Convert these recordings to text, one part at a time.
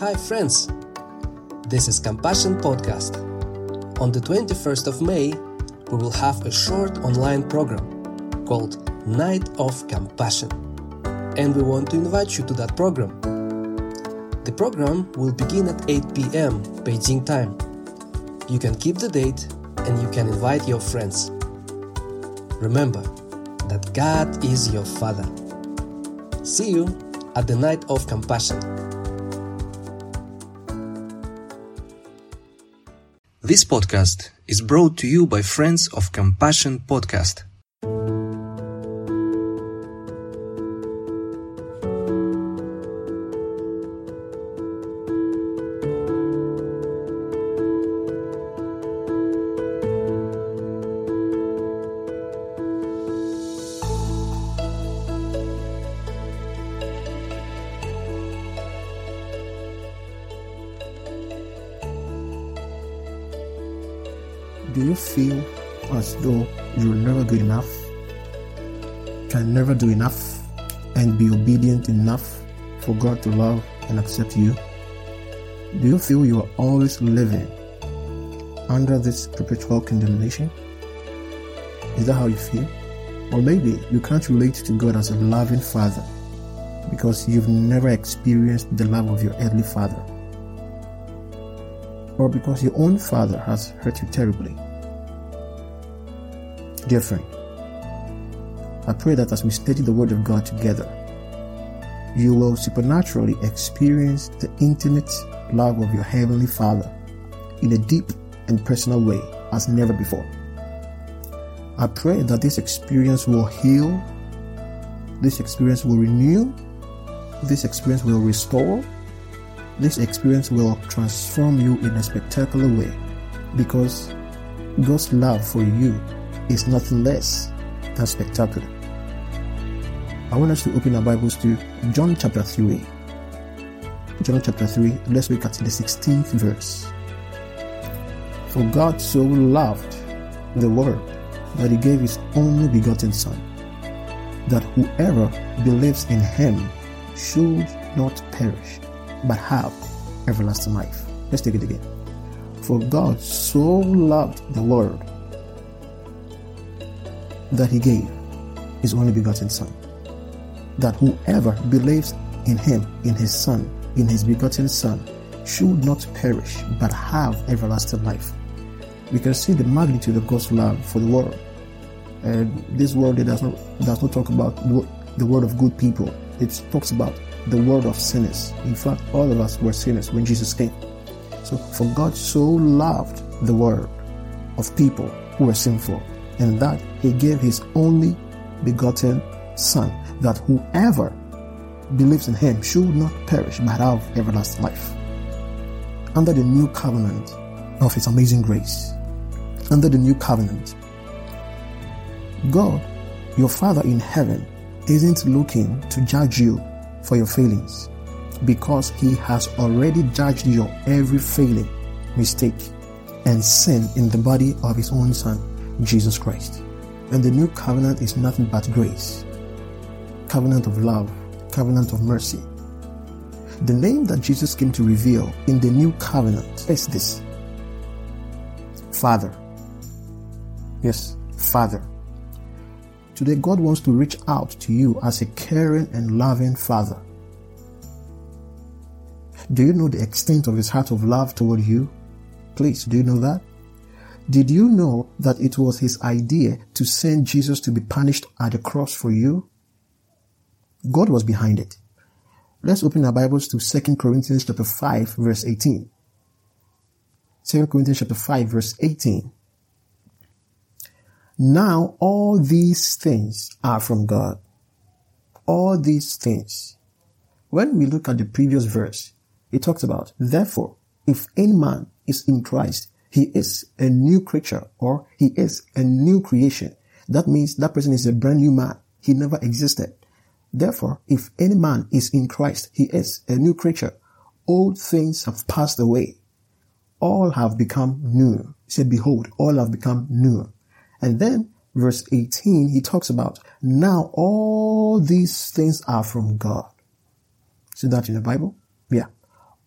Hi, friends! This is Compassion Podcast. On the 21st of May, we will have a short online program called Night of Compassion. And we want to invite you to that program. The program will begin at 8 pm Beijing time. You can keep the date and you can invite your friends. Remember that God is your Father. See you at the Night of Compassion. This podcast is brought to you by Friends of Compassion Podcast. You feel as though you're never good enough, can never do enough, and be obedient enough for God to love and accept you? Do you feel you are always living under this perpetual condemnation? Is that how you feel? Or maybe you can't relate to God as a loving father because you've never experienced the love of your earthly father or because your own father has hurt you terribly. Friend, I pray that as we study the Word of God together, you will supernaturally experience the intimate love of your Heavenly Father in a deep and personal way as never before. I pray that this experience will heal, this experience will renew, this experience will restore, this experience will transform you in a spectacular way because God's love for you is nothing less than spectacular. I want us to open our Bibles to John chapter 3. John chapter 3, let's look at the 16th verse. For God so loved the world that he gave his only begotten Son, that whoever believes in him should not perish but have everlasting life. Let's take it again. For God so loved the world that he gave his only begotten Son, that whoever believes in him, in his Son, in his begotten Son, should not perish but have everlasting life. We can see the magnitude of God's love for the world. And this world it does not does not talk about the world of good people. It talks about the world of sinners. In fact, all of us were sinners when Jesus came. So, for God so loved the world of people who were sinful, and that He gave His only begotten Son, that whoever believes in Him should not perish but have everlasting life. Under the new covenant of His amazing grace, under the new covenant, God, your Father in heaven, isn't looking to judge you for your failings because he has already judged your every failing, mistake, and sin in the body of his own son, Jesus Christ. And the new covenant is nothing but grace, covenant of love, covenant of mercy. The name that Jesus came to reveal in the new covenant is this Father. Yes, Father. Today, God wants to reach out to you as a caring and loving Father. Do you know the extent of His heart of love toward you? Please, do you know that? Did you know that it was His idea to send Jesus to be punished at the cross for you? God was behind it. Let's open our Bibles to 2 Corinthians chapter 5 verse 18. 2 Corinthians chapter 5 verse 18. Now all these things are from God. All these things. When we look at the previous verse, it talks about, therefore, if any man is in Christ, he is a new creature or he is a new creation. That means that person is a brand new man. He never existed. Therefore, if any man is in Christ, he is a new creature. Old things have passed away. All have become new. He said, behold, all have become new. And then verse 18, he talks about, now all these things are from God. See that in the Bible? Yeah.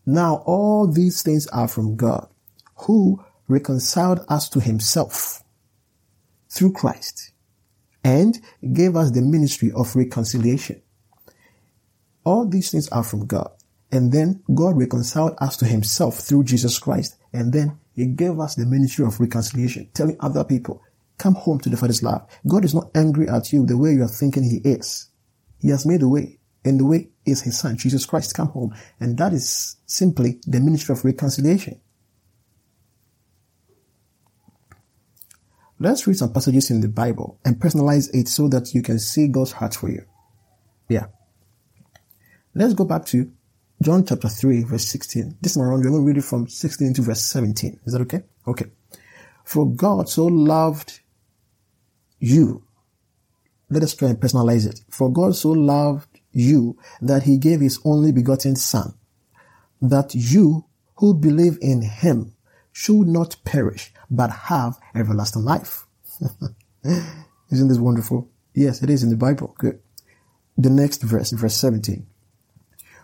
Now all these things are from God, who reconciled us to himself through Christ and gave us the ministry of reconciliation. All these things are from God. And then God reconciled us to himself through Jesus Christ. And then he gave us the ministry of reconciliation, telling other people, come home to the Father's love. God is not angry at you the way you are thinking he is. He has made a way. And the way is his son, Jesus Christ, come home. And that is simply the ministry of reconciliation. Let's read some passages in the Bible and personalize it so that you can see God's heart for you. Yeah. Let's go back to John chapter 3, verse 16. This time around, we're going to read it from 16 to verse 17. Is that okay? Okay. For God so loved you. Let us try and personalize it. For God so loved you that he gave his only begotten son, that you who believe in him should not perish, but have everlasting life. Isn't this wonderful? Yes, it is in the Bible. Good. The next verse, verse 17.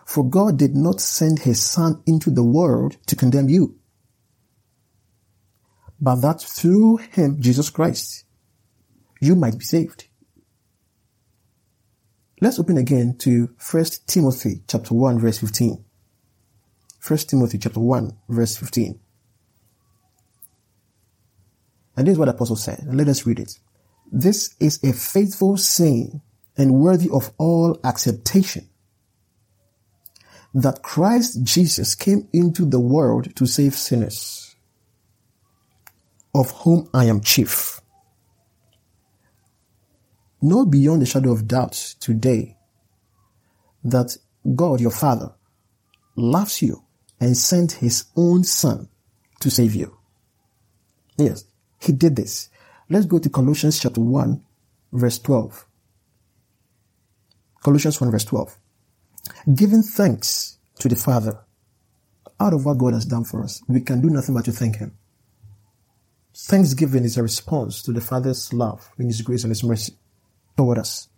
For God did not send his son into the world to condemn you, but that through him, Jesus Christ, you might be saved. Let's open again to 1 Timothy chapter 1 verse 15. 1 Timothy chapter 1 verse 15. And this is what the apostle said. Let us read it. This is a faithful saying and worthy of all acceptation that Christ Jesus came into the world to save sinners, of whom I am chief. Know beyond the shadow of doubt today that God, your Father, loves you and sent his own Son to save you. Yes, he did this. Let's go to Colossians chapter 1, verse 12. Colossians 1, verse 12. Giving thanks to the Father out of what God has done for us. We can do nothing but to thank Him. Thanksgiving is a response to the Father's love in His grace and His mercy toward us.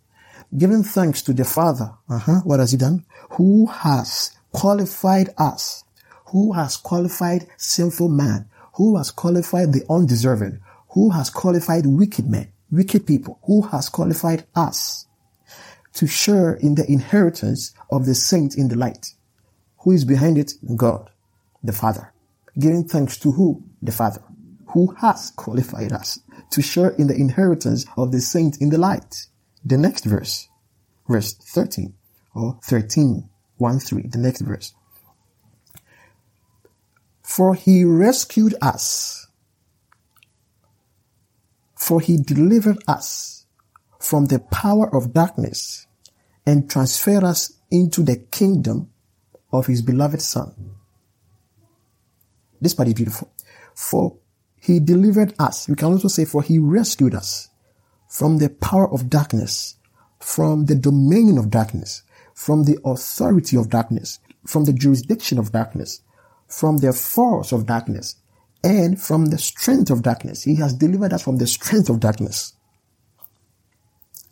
Giving thanks to the Father. Uh-huh. What has He done? Who has qualified us? Who has qualified sinful man? Who has qualified the undeserving? Who has qualified wicked men, wicked people? Who has qualified us to share in the inheritance of the saints in the light? Who is behind it? God, the Father. Giving thanks to who? The Father. Who has qualified us to share in the inheritance of the saints in the light? The next verse, verse 13 or 13, 1 3, the next verse. For he rescued us. For he delivered us from the power of darkness and transferred us into the kingdom of his beloved son. This part is beautiful. For he delivered us. We can also say, for he rescued us from the power of darkness, from the domain of darkness, from the authority of darkness, from the jurisdiction of darkness, from the force of darkness and from the strength of darkness. He has delivered us from the strength of darkness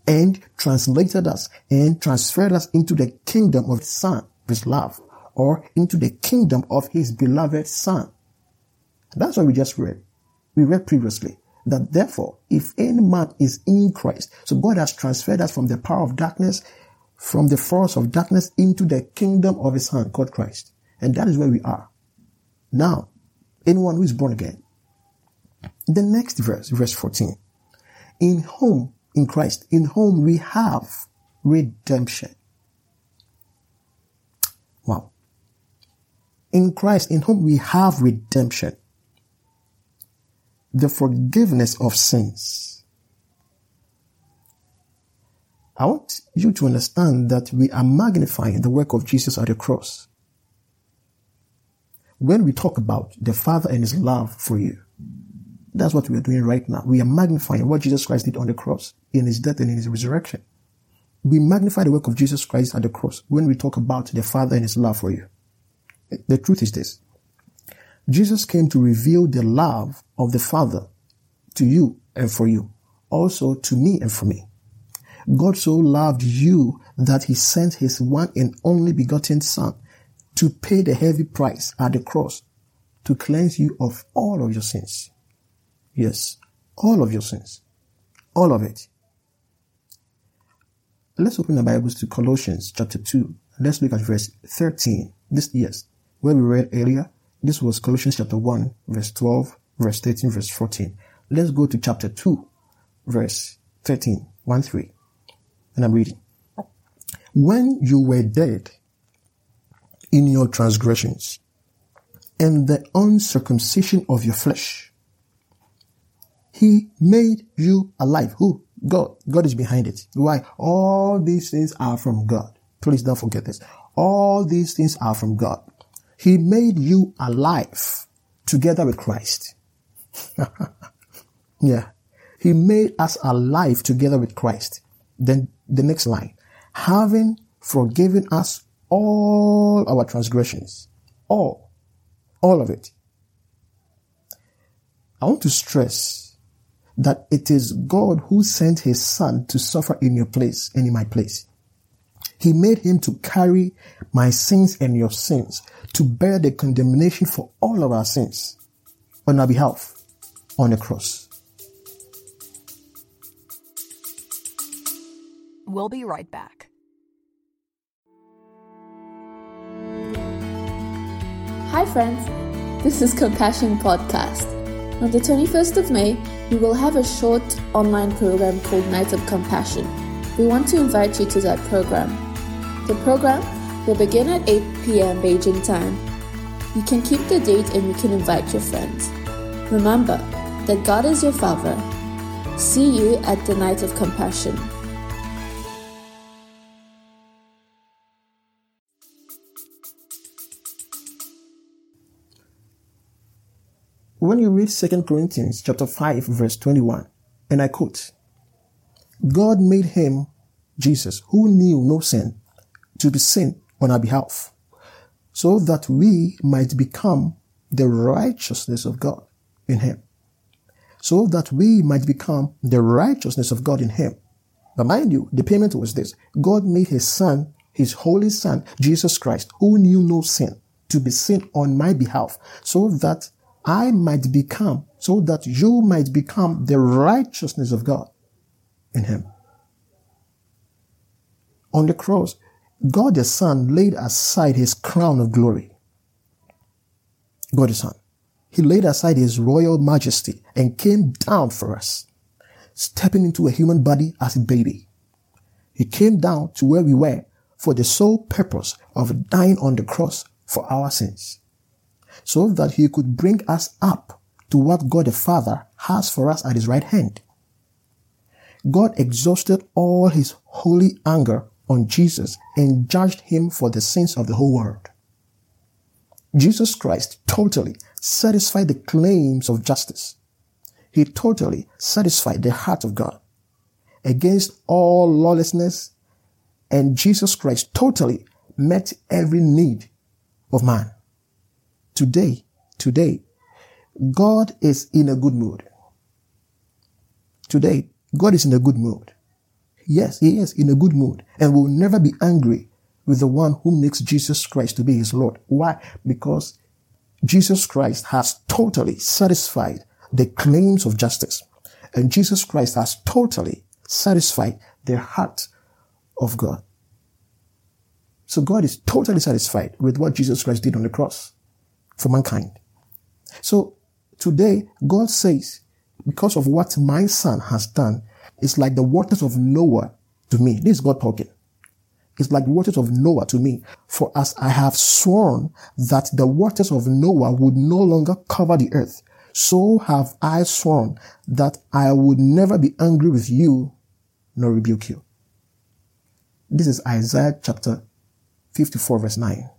and translated us and transferred us into the kingdom of his son, his love, or into the kingdom of his beloved son. That's what we just read. We read previously that therefore, if any man is in Christ, so God has transferred us from the power of darkness, from the force of darkness into the kingdom of his son called Christ. And that is where we are. Now, anyone who is born again. The next verse, verse 14. In whom, in Christ, in whom we have redemption. Wow. In Christ, in whom we have redemption. The forgiveness of sins. I want you to understand that we are magnifying the work of Jesus at the cross when we talk about the Father and His love for you, that's what we are doing right now. We are magnifying what Jesus Christ did on the cross in His death and in His resurrection. We magnify the work of Jesus Christ at the cross when we talk about the Father and His love for you. The truth is this. Jesus came to reveal the love of the Father to you and for you, also to me and for me. God so loved you that He sent His one and only begotten Son to pay the heavy price at the cross to cleanse you of all of your sins. Yes, all of your sins. All of it. Let's open the Bibles to Colossians chapter 2. Let's look at verse 13. This, yes, where we read earlier. This was Colossians chapter 1, verse 12, verse 13, verse 14. Let's go to chapter 2, verse 13, 1 3. And I'm reading. When you were dead in your transgressions and the uncircumcision of your flesh, he made you alive. Who? God. God is behind it. Why? All these things are from God. Please don't forget this. All these things are from God. He made you alive together with Christ. yeah. He made us alive together with Christ. Then the next line. Having forgiven us all our transgressions. All. All of it. I want to stress that it is God who sent his son to suffer in your place and in my place. He made him to carry my sins and your sins, to bear the condemnation for all of our sins on our behalf on the cross. We'll be right back. Hi, friends. This is Compassion Podcast. On the 21st of May, we will have a short online program called Night of Compassion. We want to invite you to that program. The program will begin at 8 p.m. Beijing time. You can keep the date and you can invite your friends. Remember that God is your Father. See you at the Night of Compassion. When you read 2 Corinthians chapter 5 verse 21, and I quote, God made him, Jesus, who knew no sin, to be sin on our behalf, so that we might become the righteousness of God in him. So that we might become the righteousness of God in him. But mind you, the payment was this. God made his son, his holy son, Jesus Christ, who knew no sin, to be sin on my behalf, so that I might become, so that you might become the righteousness of God in him. On the cross, God the Son laid aside his crown of glory. God the Son. He laid aside his royal majesty and came down for us, stepping into a human body as a baby. He came down to where we were for the sole purpose of dying on the cross for our sins so that he could bring us up to what God the Father has for us at his right hand. God exhausted all his holy anger on Jesus and judged him for the sins of the whole world. Jesus Christ totally satisfied the claims of justice. He totally satisfied the heart of God against all lawlessness, and Jesus Christ totally met every need of man. Today, today, God is in a good mood. Today, God is in a good mood. Yes, He is in a good mood and will never be angry with the one who makes Jesus Christ to be His Lord. Why? Because Jesus Christ has totally satisfied the claims of justice. And Jesus Christ has totally satisfied the heart of God. So God is totally satisfied with what Jesus Christ did on the cross for mankind. So today, God says, because of what my son has done, it's like the waters of Noah to me. This is God talking. It's like the waters of Noah to me. For as I have sworn that the waters of Noah would no longer cover the earth, so have I sworn that I would never be angry with you nor rebuke you. This is Isaiah chapter 54 verse 9.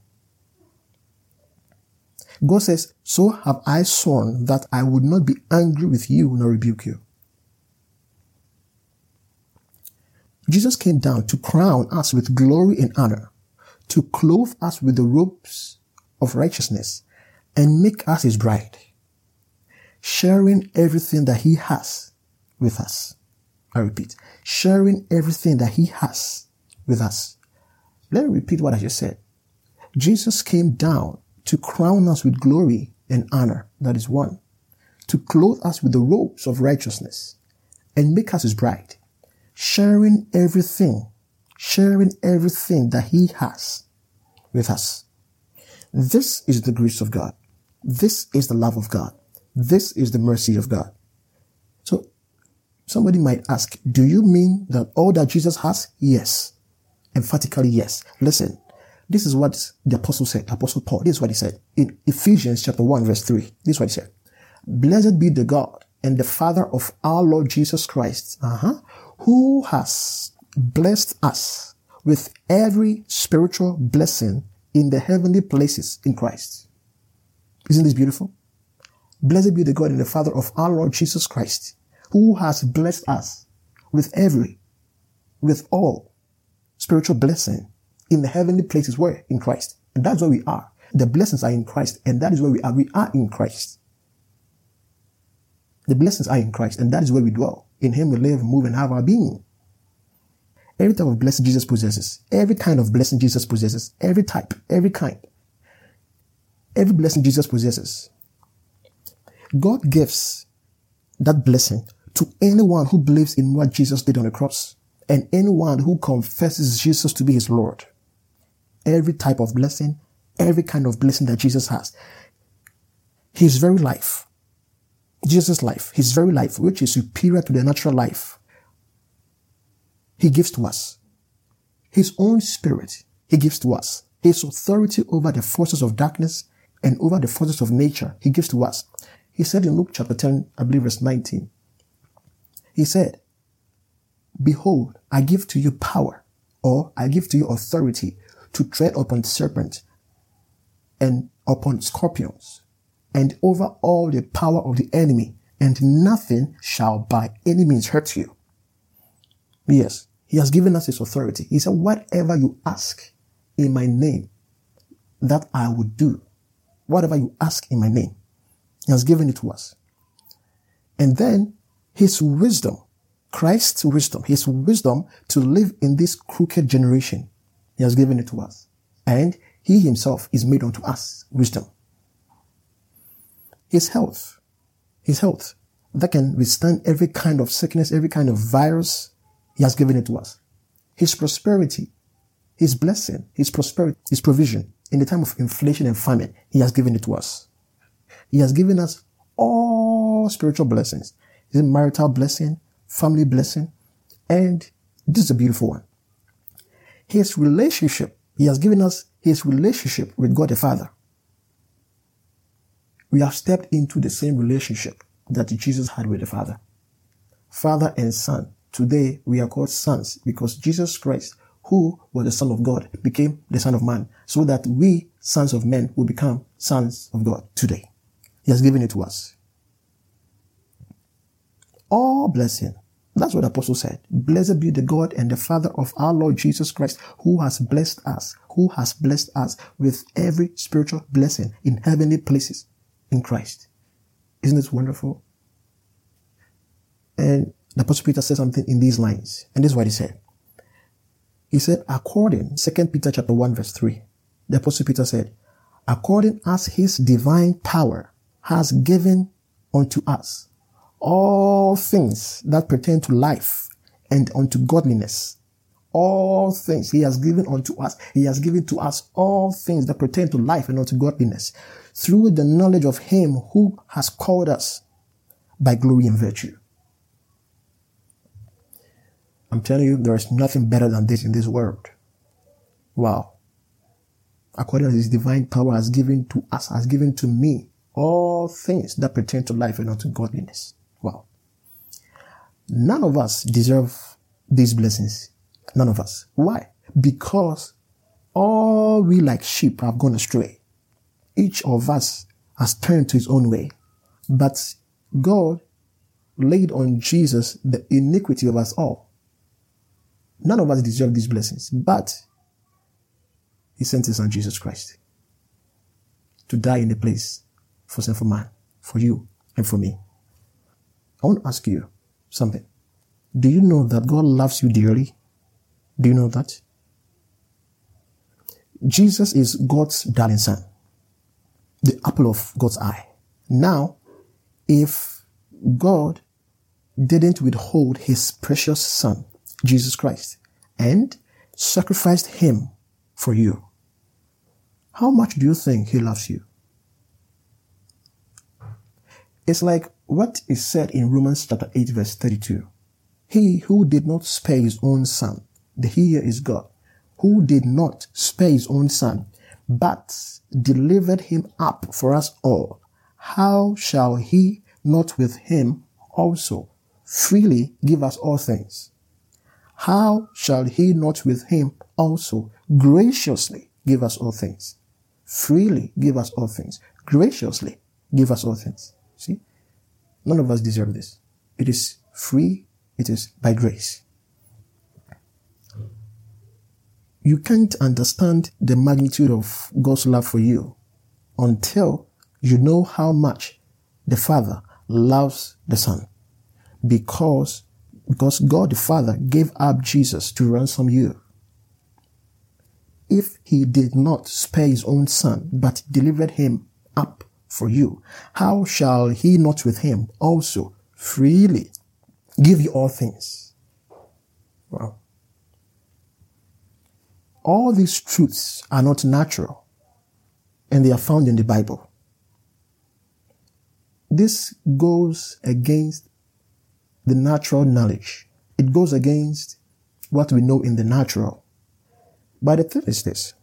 God says, so have I sworn that I would not be angry with you nor rebuke you. Jesus came down to crown us with glory and honor, to clothe us with the robes of righteousness and make us his bride, sharing everything that he has with us. I repeat, sharing everything that he has with us. Let me repeat what I just said. Jesus came down to crown us with glory and honor. That is one. To clothe us with the robes of righteousness and make us his bride, sharing everything, sharing everything that he has with us. This is the grace of God. This is the love of God. This is the mercy of God. So somebody might ask, do you mean that all that Jesus has? Yes. Emphatically, yes. Listen, this is what the apostle said, Apostle Paul. This is what he said in Ephesians chapter 1, verse 3. This is what he said. Blessed be the God and the Father of our Lord Jesus Christ, uh-huh, who has blessed us with every spiritual blessing in the heavenly places in Christ. Isn't this beautiful? Blessed be the God and the Father of our Lord Jesus Christ, who has blessed us with every, with all spiritual blessing in the heavenly places where? In Christ. And that's where we are. The blessings are in Christ, and that is where we are. We are in Christ. The blessings are in Christ, and that is where we dwell. In Him we live, move, and have our being. Every type of blessing Jesus possesses, every kind of blessing Jesus possesses, every type, every kind, every blessing Jesus possesses. God gives that blessing to anyone who believes in what Jesus did on the cross and anyone who confesses Jesus to be his Lord. Every type of blessing, every kind of blessing that Jesus has. His very life, Jesus' life, his very life, which is superior to the natural life, he gives to us. His own spirit, he gives to us. His authority over the forces of darkness and over the forces of nature, he gives to us. He said in Luke chapter 10, I believe verse 19, he said, Behold, I give to you power, or I give to you authority to tread upon serpents and upon scorpions and over all the power of the enemy, and nothing shall by any means hurt you. Yes, he has given us his authority. He said, whatever you ask in my name, that I will do. Whatever you ask in my name, he has given it to us. And then his wisdom, Christ's wisdom, his wisdom to live in this crooked generation, he has given it to us. And he himself is made unto us wisdom. His health, his health that can withstand every kind of sickness, every kind of virus, he has given it to us. His prosperity, his blessing, his prosperity, his provision in the time of inflation and famine, he has given it to us. He has given us all spiritual blessings. His marital blessing, family blessing, and this is a beautiful one. His relationship, he has given us his relationship with God the Father. We have stepped into the same relationship that Jesus had with the Father. Father and Son. Today we are called sons because Jesus Christ, who was the Son of God, became the Son of Man so that we, sons of men, will become sons of God today. He has given it to us. All blessing. That's what the apostle said. Blessed be the God and the Father of our Lord Jesus Christ, who has blessed us, who has blessed us with every spiritual blessing in heavenly places in Christ. Isn't this wonderful? And the Apostle Peter said something in these lines. And this is what he said. He said, according, 2 Peter chapter 1 verse 3, the Apostle Peter said, according as his divine power has given unto us all things that pertain to life and unto godliness. All things he has given unto us. He has given to us all things that pertain to life and unto godliness through the knowledge of him who has called us by glory and virtue. I'm telling you, there is nothing better than this in this world. Wow. According to his divine power has given to us, has given to me all things that pertain to life and unto godliness. None of us deserve these blessings. None of us. Why? Because all we like sheep have gone astray each of us has turned to his own way. But God laid on Jesus the iniquity of us all. None of us deserve these blessings, but he sent his son Jesus Christ to die in the place for sinful man, for you and for me. I want to ask you something. Do you know that God loves you dearly? Do you know that? Jesus is God's darling son, the apple of God's eye. Now, if God didn't withhold his precious son, Jesus Christ, and sacrificed him for you, how much do you think he loves you? It's like what is said in Romans chapter 8 verse 32. He who did not spare his own son, the here is God, who did not spare his own son, but delivered him up for us all, how shall he not with him also freely give us all things? How shall he not with him also graciously give us all things? Freely give us all things. Graciously give us all things. See? None of us deserve this. It is free. It is by grace. You can't understand the magnitude of God's love for you until you know how much the Father loves the Son. Because, because God the Father gave up Jesus to ransom you. If he did not spare his own son, but delivered him up for you, how shall he not with him also freely give you all things? Wow. All these truths are not natural and they are found in the Bible. This goes against the natural knowledge. It goes against what we know in the natural. But the thing is this.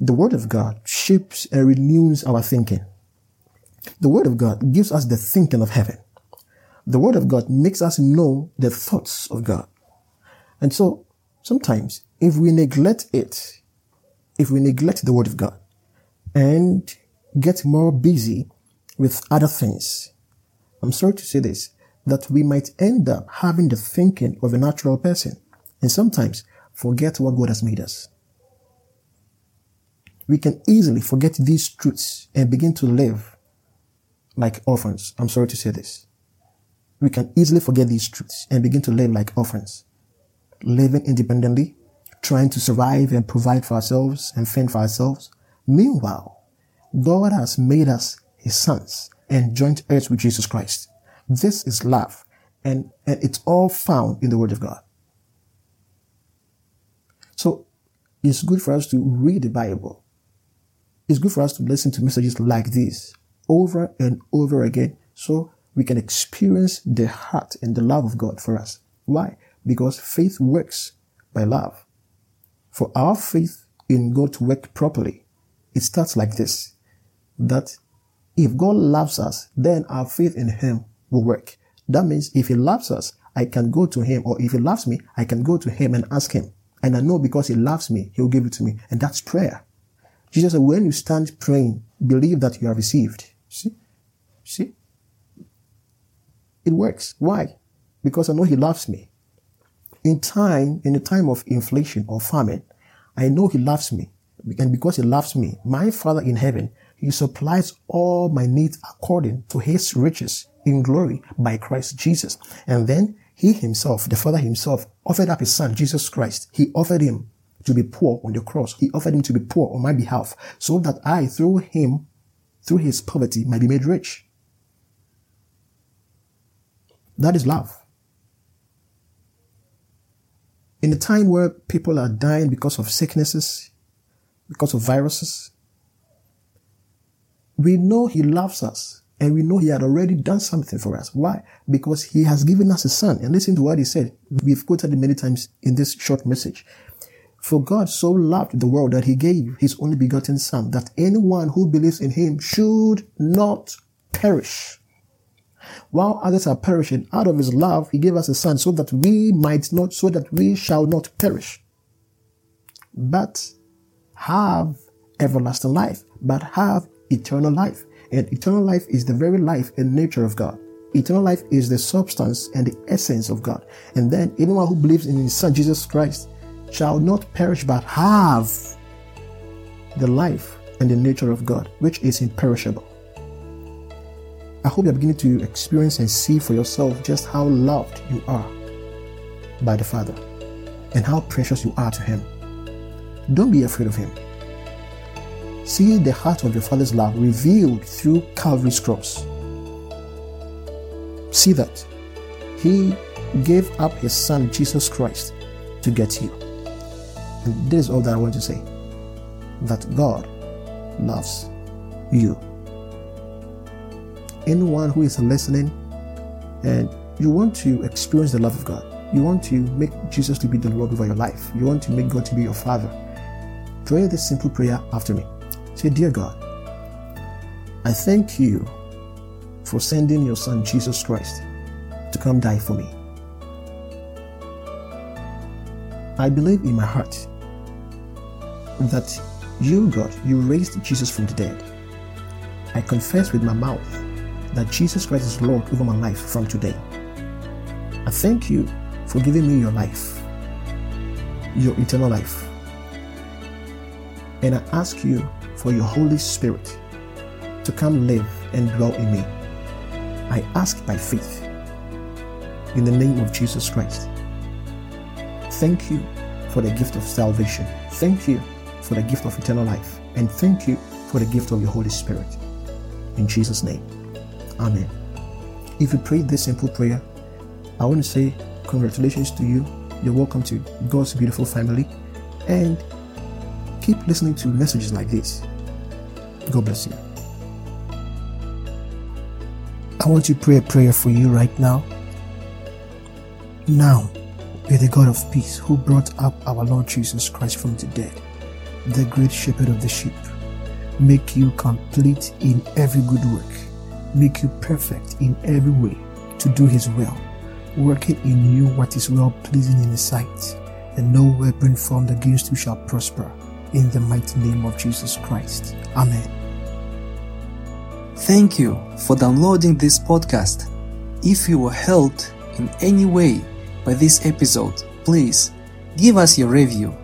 The Word of God shapes and renews our thinking. The Word of God gives us the thinking of heaven. The Word of God makes us know the thoughts of God. And so sometimes if we neglect it, if we neglect the Word of God and get more busy with other things, I'm sorry to say this, that we might end up having the thinking of a natural person and sometimes forget what God has made us. We can easily forget these truths and begin to live like orphans. I'm sorry to say this. We can easily forget these truths and begin to live like orphans, living independently, trying to survive and provide for ourselves and fend for ourselves. Meanwhile, God has made us his sons and joint heirs with Jesus Christ. This is love and, and it's all found in the word of God. So it's good for us to read the Bible. It's good for us to listen to messages like this over and over again so we can experience the heart and the love of God for us. Why? Because faith works by love. For our faith in God to work properly, it starts like this. That if God loves us, then our faith in Him will work. That means if He loves us, I can go to Him, or if He loves me, I can go to Him and ask Him. And I know because He loves me, He'll give it to me. And that's prayer. Jesus said, when you stand praying, believe that you have received. See? See? It works. Why? Because I know He loves me. In time, in the time of inflation or famine, I know He loves me. And because He loves me, my Father in heaven, He supplies all my needs according to His riches in glory by Christ Jesus. And then He Himself, the Father Himself, offered up His Son, Jesus Christ. He offered Him to be poor on the cross. He offered Him to be poor on my behalf so that I, through Him, through His poverty, might be made rich. That is love. In a time where people are dying because of sicknesses, because of viruses, we know He loves us and we know He had already done something for us. Why? Because He has given us a Son. And listen to what He said. We've quoted it many times in this short message. For God so loved the world that He gave His only begotten Son, that anyone who believes in Him should not perish, while others are perishing, out of his love, he gave us a son so that we might not, so that we shall not perish, but have everlasting life, but have eternal life. And eternal life is the very life and nature of God. Eternal life is the substance and the essence of God. And then anyone who believes in his son Jesus Christ shall not perish but have the life and the nature of God, which is imperishable. I hope you're beginning to experience and see for yourself just how loved you are by the Father and how precious you are to Him. Don't be afraid of Him. See the heart of your Father's love revealed through Calvary's cross. See that He gave up His Son, Jesus Christ, to get you. And this is all that I want to say that God loves you. Anyone who is listening and you want to experience the love of God, you want to make Jesus to be the Lord over your life, you want to make God to be your Father, pray this simple prayer after me. Say, Dear God, I thank you for sending your Son Jesus Christ to come die for me. I believe in my heart that you, God, you raised Jesus from the dead. I confess with my mouth that Jesus Christ is Lord over my life from today. I thank you for giving me your life, your eternal life. And I ask you for your Holy Spirit to come live and dwell in me. I ask by faith in the name of Jesus Christ. Thank you for the gift of salvation. Thank you for the gift of eternal life. And thank you for the gift of your Holy Spirit. In Jesus' name. Amen. If you prayed this simple prayer, I want to say congratulations to you. You're welcome to God's beautiful family. And keep listening to messages like this. God bless you. I want to pray a prayer for you right now. Now, may the God of peace who brought up our Lord Jesus Christ from the dead, the great shepherd of the sheep, make you complete in every good work, make you perfect in every way to do his will, working in you what is well pleasing in his sight, and no weapon formed against you shall prosper. In the mighty name of Jesus Christ. Amen. Thank you for downloading this podcast. If you were helped in any way by this episode, please give us your review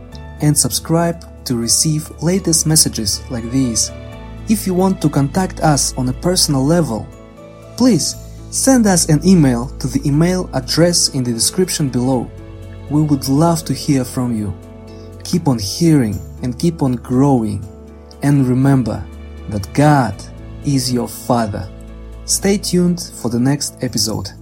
and subscribe to receive latest messages like these. If you want to contact us on a personal level, please send us an email to the email address in the description below. We would love to hear from you. Keep on hearing and keep on growing. And remember that God is your Father. Stay tuned for the next episode.